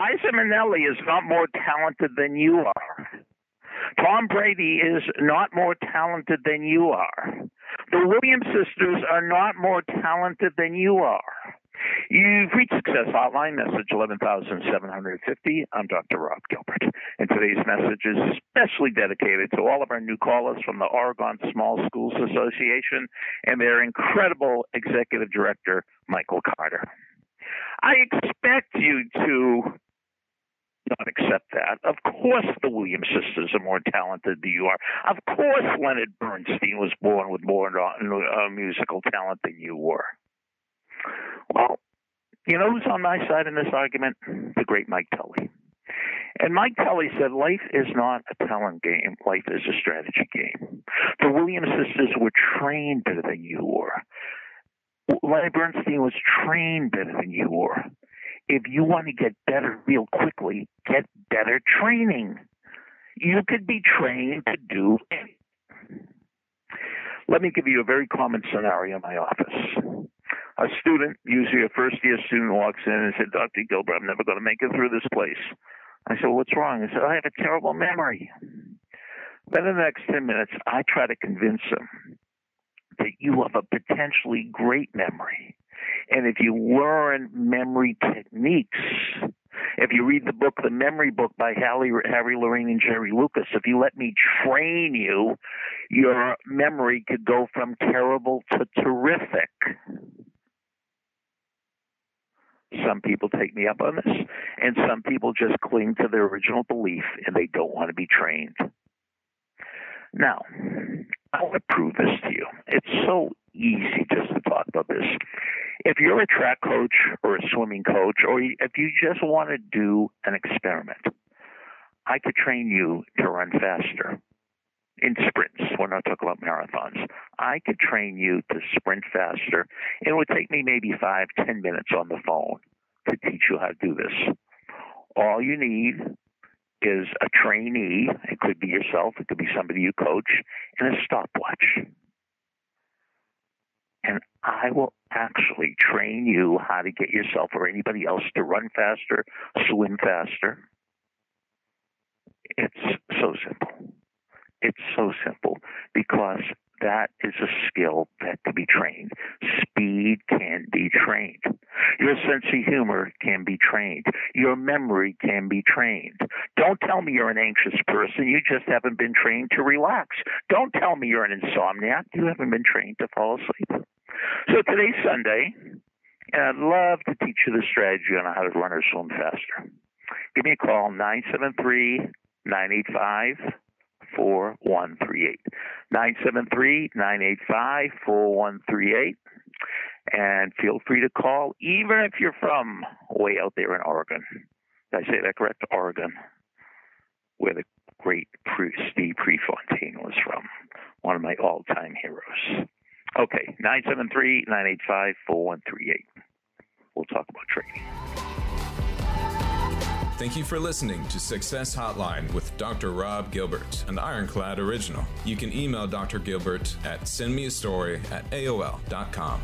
Liza Minnelli is not more talented than you are. Tom Brady is not more talented than you are. The Williams sisters are not more talented than you are. You've reached Success Hotline, message 11750. I'm Dr. Rob Gilbert, and today's message is especially dedicated to all of our new callers from the Oregon Small Schools Association and their incredible executive director, Michael Carter. I expect you to not accept that. Of course, the Williams sisters are more talented than you are. Of course, Leonard Bernstein was born with more uh, musical talent than you were. Well, you know who's on my side in this argument? The great Mike Tully. And Mike Tully said, Life is not a talent game, life is a strategy game. The Williams sisters were trained better than you were. Leonard Bernstein was trained better than you were. If you want to get better real quickly, get better training. You could be trained to do anything. Let me give you a very common scenario in my office a student, usually a first year student, walks in and said, Dr. Gilbert, I'm never going to make it through this place. I said, What's wrong? He said, I have a terrible memory. Then in the next 10 minutes, I try to convince him that you have a potentially great memory. And if you learn memory techniques, if you read the book, The Memory Book by Harry, Harry Lorayne and Jerry Lucas, if you let me train you, your memory could go from terrible to terrific. Some people take me up on this, and some people just cling to their original belief and they don't want to be trained. Now, I want to prove this to you. It's so easy just to talk about this. If you're a track coach or a swimming coach, or if you just want to do an experiment, I could train you to run faster in sprints. We're not talking about marathons. I could train you to sprint faster. It would take me maybe five, ten minutes on the phone to teach you how to do this. All you need is a trainee. It could be yourself, it could be somebody you coach, and a stopwatch. And I will actually train you how to get yourself or anybody else to run faster, swim faster. It's so simple. It's so simple because that is a skill that can be trained. Speed can be trained. Your sense of humor can be trained. Your memory can be trained. Don't tell me you're an anxious person. You just haven't been trained to relax. Don't tell me you're an insomniac. You haven't been trained to fall asleep. So today's Sunday, and I'd love to teach you the strategy on how to run or swim faster. Give me a call, 973 985 4138. 973 985 4138. And feel free to call, even if you're from way out there in Oregon. Did I say that correct? Oregon, where the great Steve Prefontaine was from, one of my all time heroes. Okay, 973 985 4138. We'll talk about trading. Thank you for listening to Success Hotline with Dr. Rob Gilbert, an Ironclad original. You can email Dr. Gilbert at sendmeastory at AOL.com.